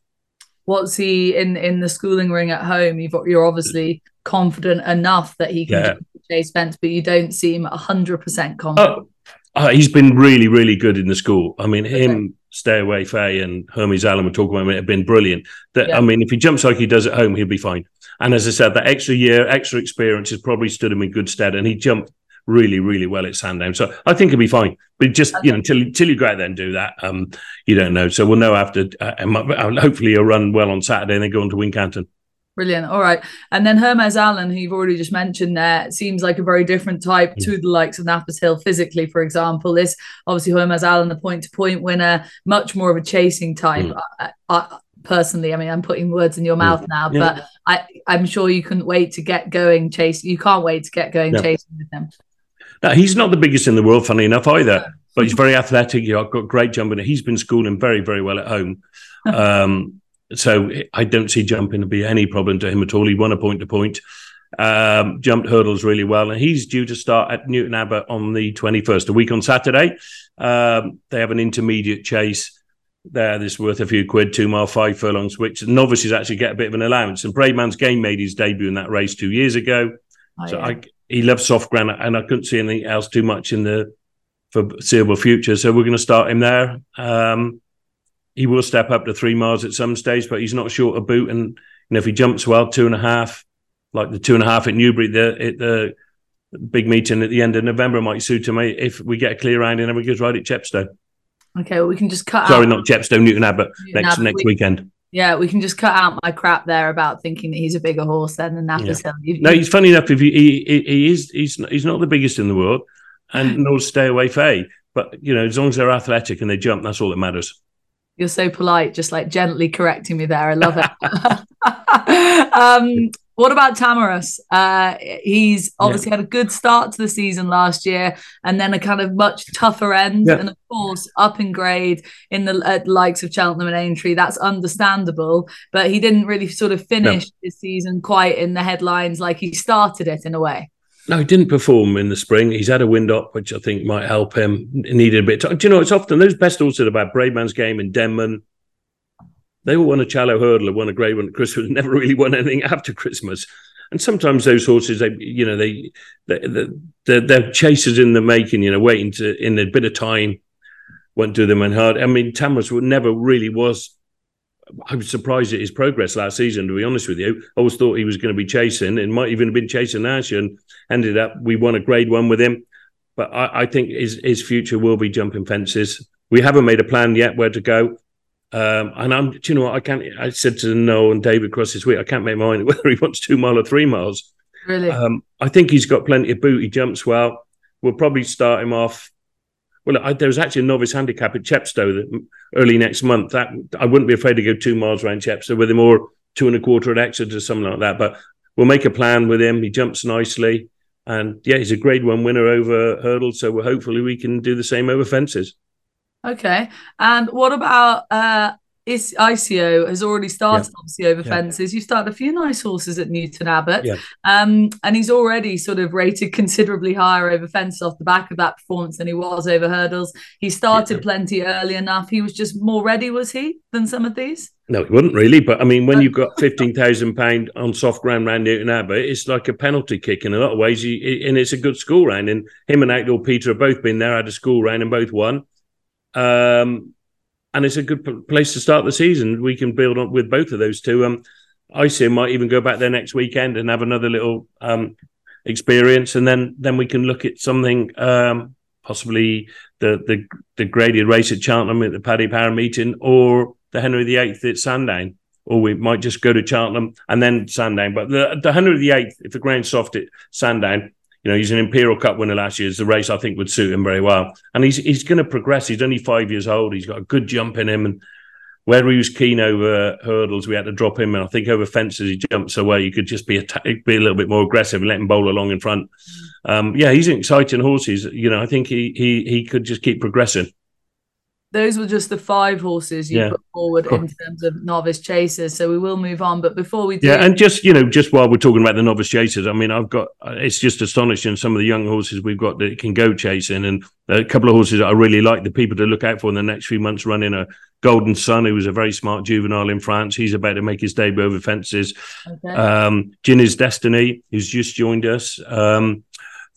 What's he in in the schooling ring at home? You've, you're obviously confident enough that he can yeah. chase fence, but you don't seem hundred percent confident. Oh, uh, he's been really, really good in the school. I mean, okay. Stay Away Fay, and Hermes Allen were talking about it have been brilliant. That yeah. I mean, if he jumps like he does at home, he'll be fine. And as I said, that extra year, extra experience has probably stood him in good stead. And he jumped really, really well at Sandown. So I think he'll be fine. But just, okay. you know, until, until you go out there and do that, um, you don't know. So we'll know after, uh, hopefully he'll run well on Saturday and then go on to Wincanton. Brilliant. All right. And then Hermes Allen, who you've already just mentioned there, seems like a very different type to the likes of Knappers Hill physically, for example. This obviously Hermes Allen, the point to point winner, much more of a chasing type. Mm. I, I, personally, I mean, I'm putting words in your mouth now, yeah. but I, I'm sure you couldn't wait to get going chase. You can't wait to get going no. chasing with him. Now, he's not the biggest in the world, funny enough, either. But he's very athletic. He's got great jumping. He's been schooling very, very well at home. Um, so I don't see jumping to be any problem to him at all. He won a point to point, um, jumped hurdles really well, and he's due to start at Newton Abbot on the 21st, a week on Saturday. Um, they have an intermediate chase there that's worth a few quid, two mile, five furlongs, which novices actually get a bit of an allowance. And Bravemansgame Game made his debut in that race two years ago. Oh, so yeah. I, he loves soft ground, and I couldn't see anything else too much in the foreseeable future. So we're going to start him there. Um, he will step up to three miles at some stage, but he's not short of boot. And you know, if he jumps well, two and a half, like the two and a half at Newbury, the at the big meeting at the end of November might suit him. Eh, if we get a clear round and then we goes right at Chepstow. Okay, well, we can just cut. Sorry, out. not Chepstow, Newton Abbot next Abbott. next weekend. Yeah, we can just cut out my crap there about thinking that he's a bigger horse than the Knappers yeah. No, he's funny enough. If he, he, he is, he's he's not the biggest in the world, and nor stay away Fay. But you know, as long as they're athletic and they jump, that's all that matters. You're so polite, just like gently correcting me there. I love it. um, what about Tahmuras? Uh, he's obviously yeah. had a good start to the season last year, and then a kind of much tougher end, yeah. and of course up in grade in the likes of Cheltenham and Aintree. That's understandable, but he didn't really sort of finish no. his season quite in the headlines like he started it in a way. No, he didn't perform in the spring. He's had a wind up, which I think might help him. He needed a bit. Of, do you know? It's often those best horses about Bravemans's game in Denman they all won a Challow hurdle and won a grey one at Christmas, never really won anything after Christmas. And sometimes those horses, they, you know, they, they, they, they're chasers in the making, you know, waiting to, in a bit of time, won't do them and hard. I mean, Tahmuras never really was. I was surprised at his progress last season, to be honest with you. I always thought he was going to be chasing and might even have been chasing year and ended up, we won a grade one with him. But I, I think his, his future will be jumping fences. We haven't made a plan yet where to go. Um, and I'm, do you know what? I can't. I said to Noel and David Cross this week, I can't make my mind whether he wants two mile or three miles. Really? Um, I think he's got plenty of boot. He jumps well. We'll probably start him off. Well, I, there was actually a novice handicap at Chepstow that, early next month. That I wouldn't be afraid to go two miles around Chepstow with him, or two and a quarter at Exeter, or something like that. But we'll make a plan with him. He jumps nicely, and yeah, he's a Grade One winner over hurdles. So hopefully we can do the same over fences. Okay. And what about uh is Iceo has already started yeah. obviously over yeah. fences. You started a few nice horses at Newton Abbot. Yeah. Um, and he's already sort of rated considerably higher over fences off the back of that performance than he was over hurdles. He started plenty early enough. He was just more ready, was he, than some of these? No, he wouldn't really. But I mean, when you've got fifteen thousand pound on soft ground round Newton Abbot, it's like a penalty kick in a lot of ways. and it's a good school round. And him and Outlaw Peter have both been there, had a school round, and both won. Um, and it's a good place to start the season. We can build on with both of those two. Um, Iceo might even go back there next weekend and have another little um, experience, and then then we can look at something um, possibly the the the graded race at Cheltenham at the Paddy Power meeting, or the Henry VIII at Sandown, or we might just go to Cheltenham and then Sandown. But the the Henry VIII, if the ground's soft at Sandown, you know, he's an Imperial Cup winner last year. It's the race I think would suit him very well. And he's he's going to progress. He's only five years old. He's got a good jump in him. And where he was keen over hurdles, we had to drop him. And I think over fences, he jumps away. You could just be a, be a little bit more aggressive and let him bowl along in front. Um, yeah, he's an exciting horse. He's, you know, I think he he he could just keep progressing those were just the five horses you yeah. put forward in terms of novice chasers. So we will move on. But before we do, yeah, and just you know, just while we're talking about the novice chasers, I mean, I've got it's just astonishing some of the young horses we've got that can go chasing, and a couple of horses that I really like the people to look out for in the next few months. Running a Golden Sun, who was a very smart juvenile in France. He's about to make his debut over fences. Okay. Um, Ginny's Destiny, who's just joined us. Um,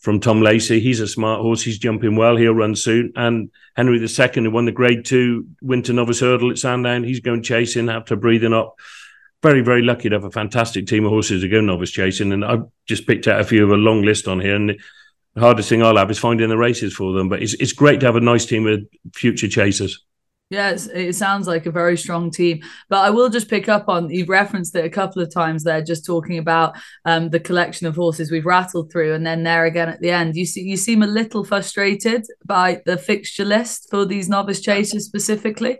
from Tom Lacey. He's a smart horse. He's jumping well. He'll run soon. And Henry II, who won the Grade Two Winter Novice Hurdle at Sandown, he's going chasing after breathing up. Very, very lucky to have a fantastic team of horses to go novice chasing. And I've just picked out a few of a long list on here. And the hardest thing I'll have is finding the races for them. But it's it's great to have a nice team of future chasers. Yes, it sounds like a very strong team. But I will just pick up on you've referenced it a couple of times there, just talking about um, the collection of horses we've rattled through, and then there again at the end. You see, you seem a little frustrated by the fixture list for these novice chasers specifically.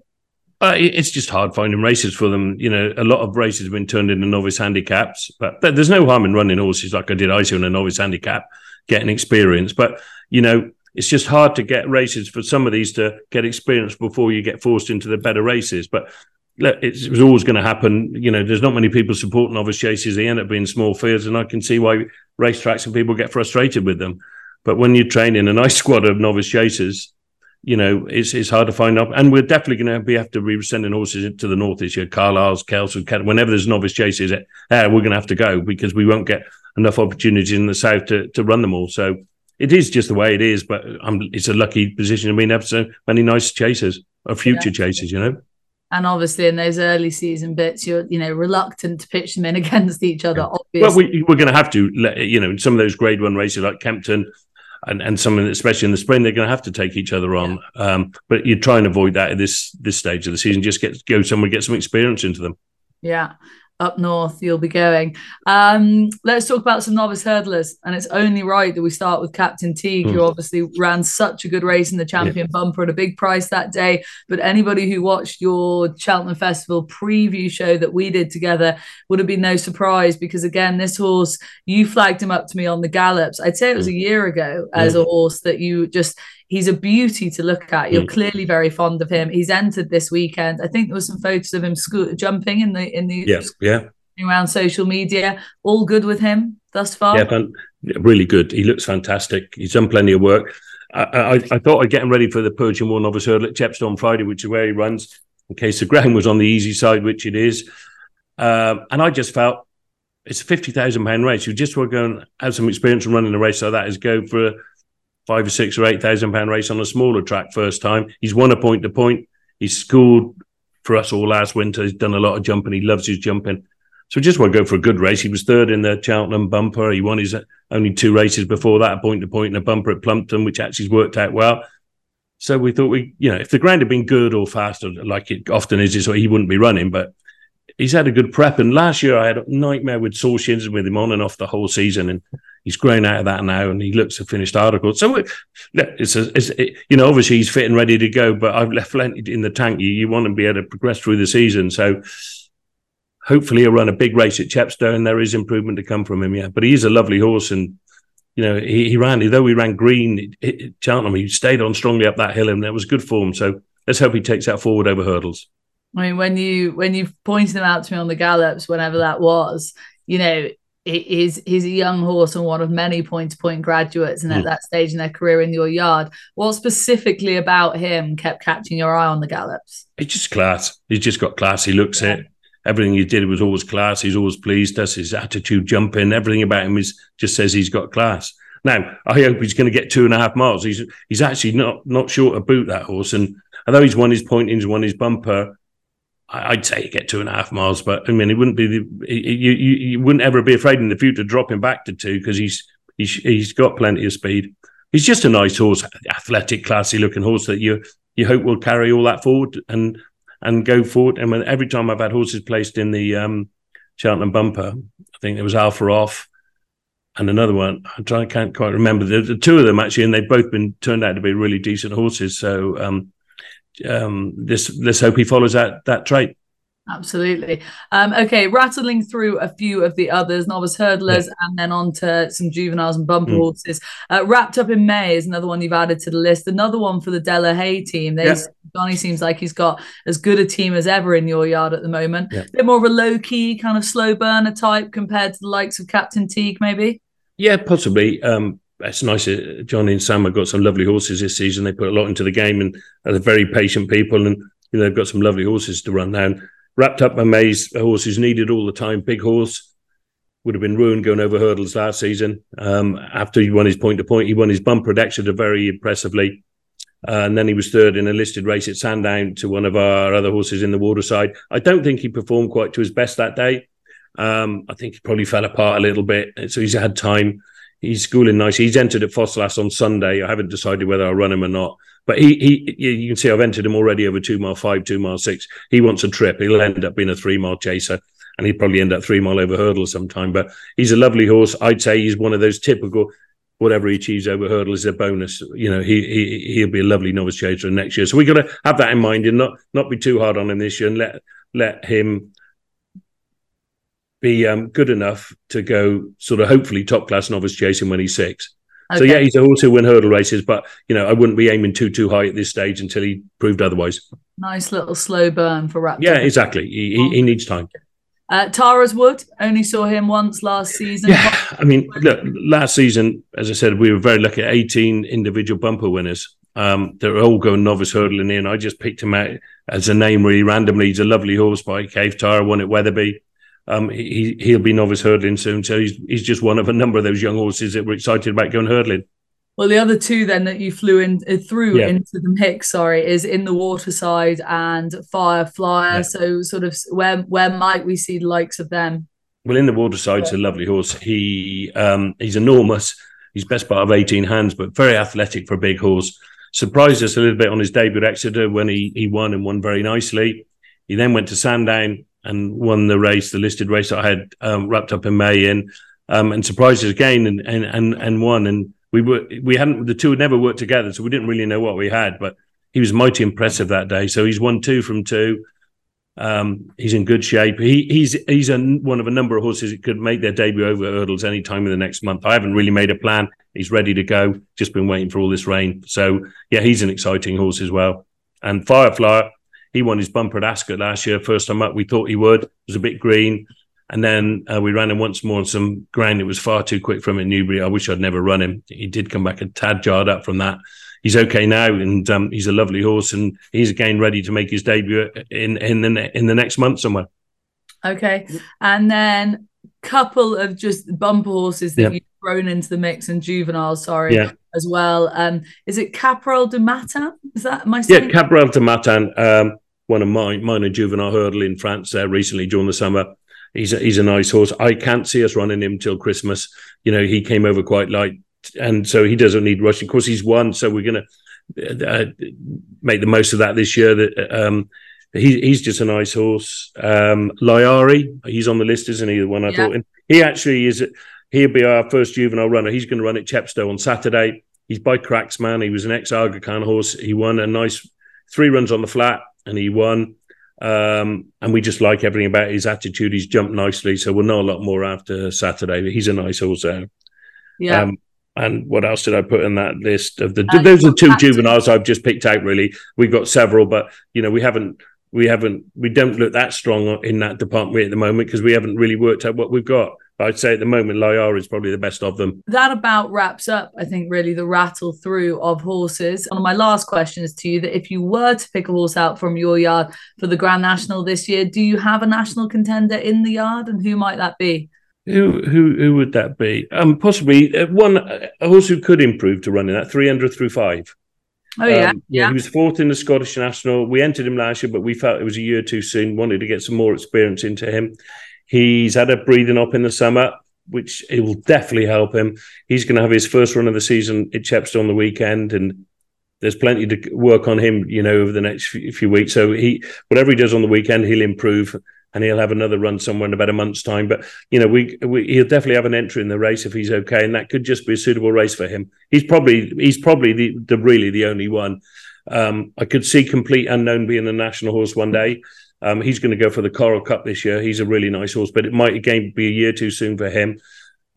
Uh, it's just hard finding races for them. You know, a lot of races have been turned into novice handicaps, but there's no harm in running horses like I did Iceo in a novice handicap, getting experience. But you know, it's just hard to get races for some of these to get experience before you get forced into the better races. But look, it was always going to happen. You know, there's not many people supporting novice chases. They end up being small fields, and I can see why racetracks and people get frustrated with them. But when you're training a nice squad of novice chasers, you know, it's it's hard to find up. And we're definitely going to be have to be sending horses to the north this year. Carlisle's, Kelso, whenever there's novice chases, uh, we're going to have to go because we won't get enough opportunities in the south to, to run them all. So it is just the way it is, but I'm, it's a lucky position to be in so many nice chasers or future yeah. chasers, you know. And obviously, in those early season bits, you're you know reluctant to pitch them in against each other. Obviously, well, we, we're going to have to, you know, some of those Grade One races like Kempton, and and some especially in the spring, they're going to have to take each other on. Yeah. Um, but you try and avoid that at this this stage of the season. Just get go somewhere, get some experience into them. Yeah up north you'll be going. Um, let's talk about some novice hurdlers, and it's only right that we start with Captain Teague, mm. who obviously ran such a good race in the champion yeah. bumper at a big price that day. But anybody who watched your Cheltenham Festival preview show that we did together would have been no surprise because again, this horse you flagged him up to me on the gallops. I'd say it was a year ago as mm. a horse that you just he's a beauty to look at. You're mm. clearly very fond of him. He's entered this weekend. I think there was some photos of him sco- jumping in the in the yes, yeah around social media. All good with him thus far. Yeah, fan- really good. He looks fantastic. He's done plenty of work. I, I, I thought I'd get him ready for the Persian War Novice Hurdle at Chepstow on Friday, which is where he runs. In case the ground was on the easy side, which it is, um, and I just felt it's a fifty thousand pound race. You just want to go and have some experience in running a race like that. Is go for a five or six or eight thousand pound race on a smaller track first time. He's won a point to point. He's scored for us all last winter. He's done a lot of jumping. He loves his jumping. So just want to go for a good race. He was third in the Cheltenham bumper. He won his uh, only two races before that, a point to point and a bumper at Plumpton, which actually worked out well. So we thought we, you know, if the ground had been good or faster, like it often is, he wouldn't be running. But he's had a good prep. And last year I had a nightmare with sore shins with him on and off the whole season. And he's grown out of that now and he looks a finished article. So it's, a, it's it, you know, obviously he's fit and ready to go, but I've left plenty in the tank. You, you want to be able to progress through the season. So hopefully he'll run a big race at Chepstow and there is improvement to come from him. Yeah. But he's a lovely horse and, you know, he, he ran, though he ran green, it, it, Cheltenham, he stayed on strongly up that hill and that was good form. So let's hope he takes that forward over hurdles. I mean, when you when you pointed him out to me on the gallops, whenever that was, you know, he's he's a young horse and one of many point to point graduates, and at mm. that stage in their career in your yard, what specifically about him kept catching your eye on the gallops? He's just class. He's just got class. He looks yeah. it. Everything he did was always class. He's always pleased us. His attitude, jumping, everything about him is just says he's got class. Now, I hope he's going to get two and a half miles. He's he's actually not not short of boot that horse, and although he's won his pointings, won his bumper, I'd say you get two and a half miles, but I mean, it wouldn't be the, you, you, you wouldn't ever be afraid in the future to drop him back to two because he's, he's, he's got plenty of speed. He's just a nice horse, athletic, classy looking horse that you, you hope will carry all that forward and, and go forward. And when, every time I've had horses placed in the, um, Cheltenham bumper, I think there was Alpha Off and another one. I try, I can't quite remember the, the, two of them actually, and they've both been turned out to be really decent horses. So, um, um, let's let's hope he follows that that trait. Absolutely. Um, okay, rattling through a few of the others, novice hurdlers, yeah. and then on to some juveniles and bumper mm. horses. Uh, wrapped up in May is another one you've added to the list. Another one for the de la Hey team. They, yeah. Johnny seems like he's got as good a team as ever in your yard at the moment. Yeah. A bit more of a low key, kind of slow burner type compared to the likes of Captain Teague, maybe. Yeah, possibly. Um, it's nice. Uh, Johnny and Sam have got some lovely horses this season. They put a lot into the game and they're very patient people, and you know they've got some lovely horses to run down. Wrapped up by Mays, horse who's needed all the time. Big horse would have been ruined going over hurdles last season. Um, after he won his point to point, he won his bumper at Exeter very impressively. Uh, and then he was third in a listed race at Sandown to one of our other horses in the waterside. I don't think he performed quite to his best that day. Um, I think he probably fell apart a little bit. So he's had time he's schooling nice. He's entered at Ffos Las on Sunday. I haven't decided whether I'll run him or not. But he, he, you can see I've entered him already over two mile five, two mile six. He wants a trip. He'll end up being a three mile chaser, and he'd probably end up three mile over hurdle sometime. But he's a lovely horse. I'd say he's one of those typical. Whatever he achieves over hurdle is a bonus. You know, he, he he'll be a lovely novice chaser next year. So we've got to have that in mind and not not be too hard on him this year and let let him be um, good enough to go sort of hopefully top class novice chasing when he's six. Okay. So yeah, he's a horse who win hurdle races, but you know I wouldn't be aiming too too high at this stage until he proved otherwise. Nice little slow burn for Raptor. Yeah, exactly. He, he, he needs time. Uh, Tara's Wood only saw him once last season. Yeah, I mean, look, last season, as I said, we were very lucky. Eighteen individual bumper winners. Um, they're all going novice hurdling in. I just picked him out as a name really randomly. He's a lovely horse by Kayf Tara, won at Wetherby. Um, he he'll be novice hurdling soon, so he's he's just one of a number of those young horses that we're excited about going hurdling. Well, the other two then that you flew in uh, through yeah. into the mix, sorry, is in the waterside and Fireflyer. Yeah. So, sort of, where where might we see the likes of them? Well, in the waterside's yeah. a lovely horse. He um, he's enormous. He's best part of eighteen hands, but very athletic for a big horse. Surprised us a little bit on his debut at Exeter when he he won and won very nicely. He then went to Sandown and won the race, the listed race that I had um, wrapped up in May in, um, and surprised us again and and and, and won. And we were we hadn't the two had never worked together, so we didn't really know what we had. But he was mighty impressive that day. So he's won two from two. Um, he's in good shape. He, he's he's a, one of a number of horses that could make their debut over hurdles any time in the next month. I haven't really made a plan. He's ready to go. Just been waiting for all this rain. So yeah, he's an exciting horse as well. And Fireflyer, he won his bumper at Ascot last year. First time up, we thought he would. It was a bit green. And then uh, we ran him once more on some ground. It was far too quick from at Newbury. I wish I'd never run him. He did come back a tad jarred up from that. He's okay now, and um, he's a lovely horse, and he's again ready to make his debut in in the in the next month somewhere. Okay, and then couple of just bumper horses that yeah. you've thrown into the mix and juveniles, sorry, yeah. as well. Um, is it Caporal de Matin? Is that my Yeah, Caporal de Matin, um, one of my minor juvenile hurdle in France uh, recently during the summer. He's a, he's a nice horse. I can't see us running him till Christmas. You know, he came over quite light, and so he doesn't need rushing. Of course, he's won, so we're going to uh, make the most of that this year. That um, he, he's just a nice horse. Um, Lyari, he's on the list, isn't he? The one I yeah. thought. he actually is. He'll be our first juvenile runner. He's going to run at Chepstow on Saturday. He's by Cracksman. He was an ex Aga Khan horse. He won a nice three runs on the flat, and he won. Um, and we just like everything about his attitude. He's jumped nicely, so we'll know a lot more after Saturday. But he's a nice horse. Yeah. Um, and what else did I put in that list of the? Uh, those are two juveniles I've just picked out. Really, we've got several, but you know we haven't we haven't we don't look that strong in that department at the moment because we haven't really worked out what we've got. I'd say at the moment, Lyar is probably the best of them. That about wraps up, I think, really the rattle through of horses. And my last question is to you that if you were to pick a horse out from your yard for the Grand National this year, do you have a national contender in the yard and who might that be? Who who who would that be? Um, possibly uh, one a horse who could improve to running that Threeunderthrufive. Oh yeah. Um, yeah, yeah. He was fourth in the Scottish National. We entered him last year, but we felt it was a year too soon. Wanted to get some more experience into him. He's had a breathing up in the summer, which it will definitely help him. He's going to have his first run of the season at Chepstow on the weekend, and there's plenty to work on him, you know, over the next few weeks. So he, whatever he does on the weekend, he'll improve, and he'll have another run somewhere in about a month's time. But you know, we, we he'll definitely have an entry in the race if he's okay, and that could just be a suitable race for him. He's probably he's probably the, the really the only one. Um, I could see complete unknown being a national horse one day. Um, he's going to go for the Coral Cup this year. He's a really nice horse, but it might again be a year too soon for him.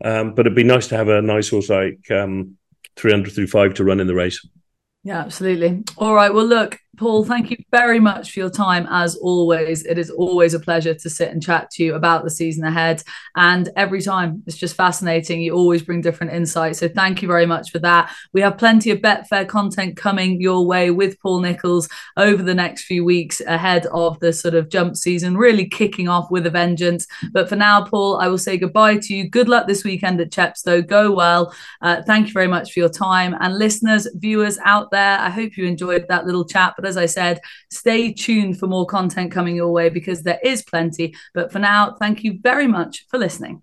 Um, but it'd be nice to have a nice horse like um, Threeunderthrufive to run in the race. Yeah, absolutely. All right. Well, look, Paul, thank you very much for your time. As always, it is always a pleasure to sit and chat to you about the season ahead. And every time it's just fascinating. You always bring different insights. So thank you very much for that. We have plenty of Betfair content coming your way with Paul Nicholls over the next few weeks ahead of the sort of jump season, really kicking off with a vengeance. But for now, Paul, I will say goodbye to you. Good luck this weekend at Chepstow. Go well. Uh, thank you very much for your time. And listeners, viewers out there, I hope you enjoyed that little chat. But as I said, stay tuned for more content coming your way because there is plenty. But for now, thank you very much for listening.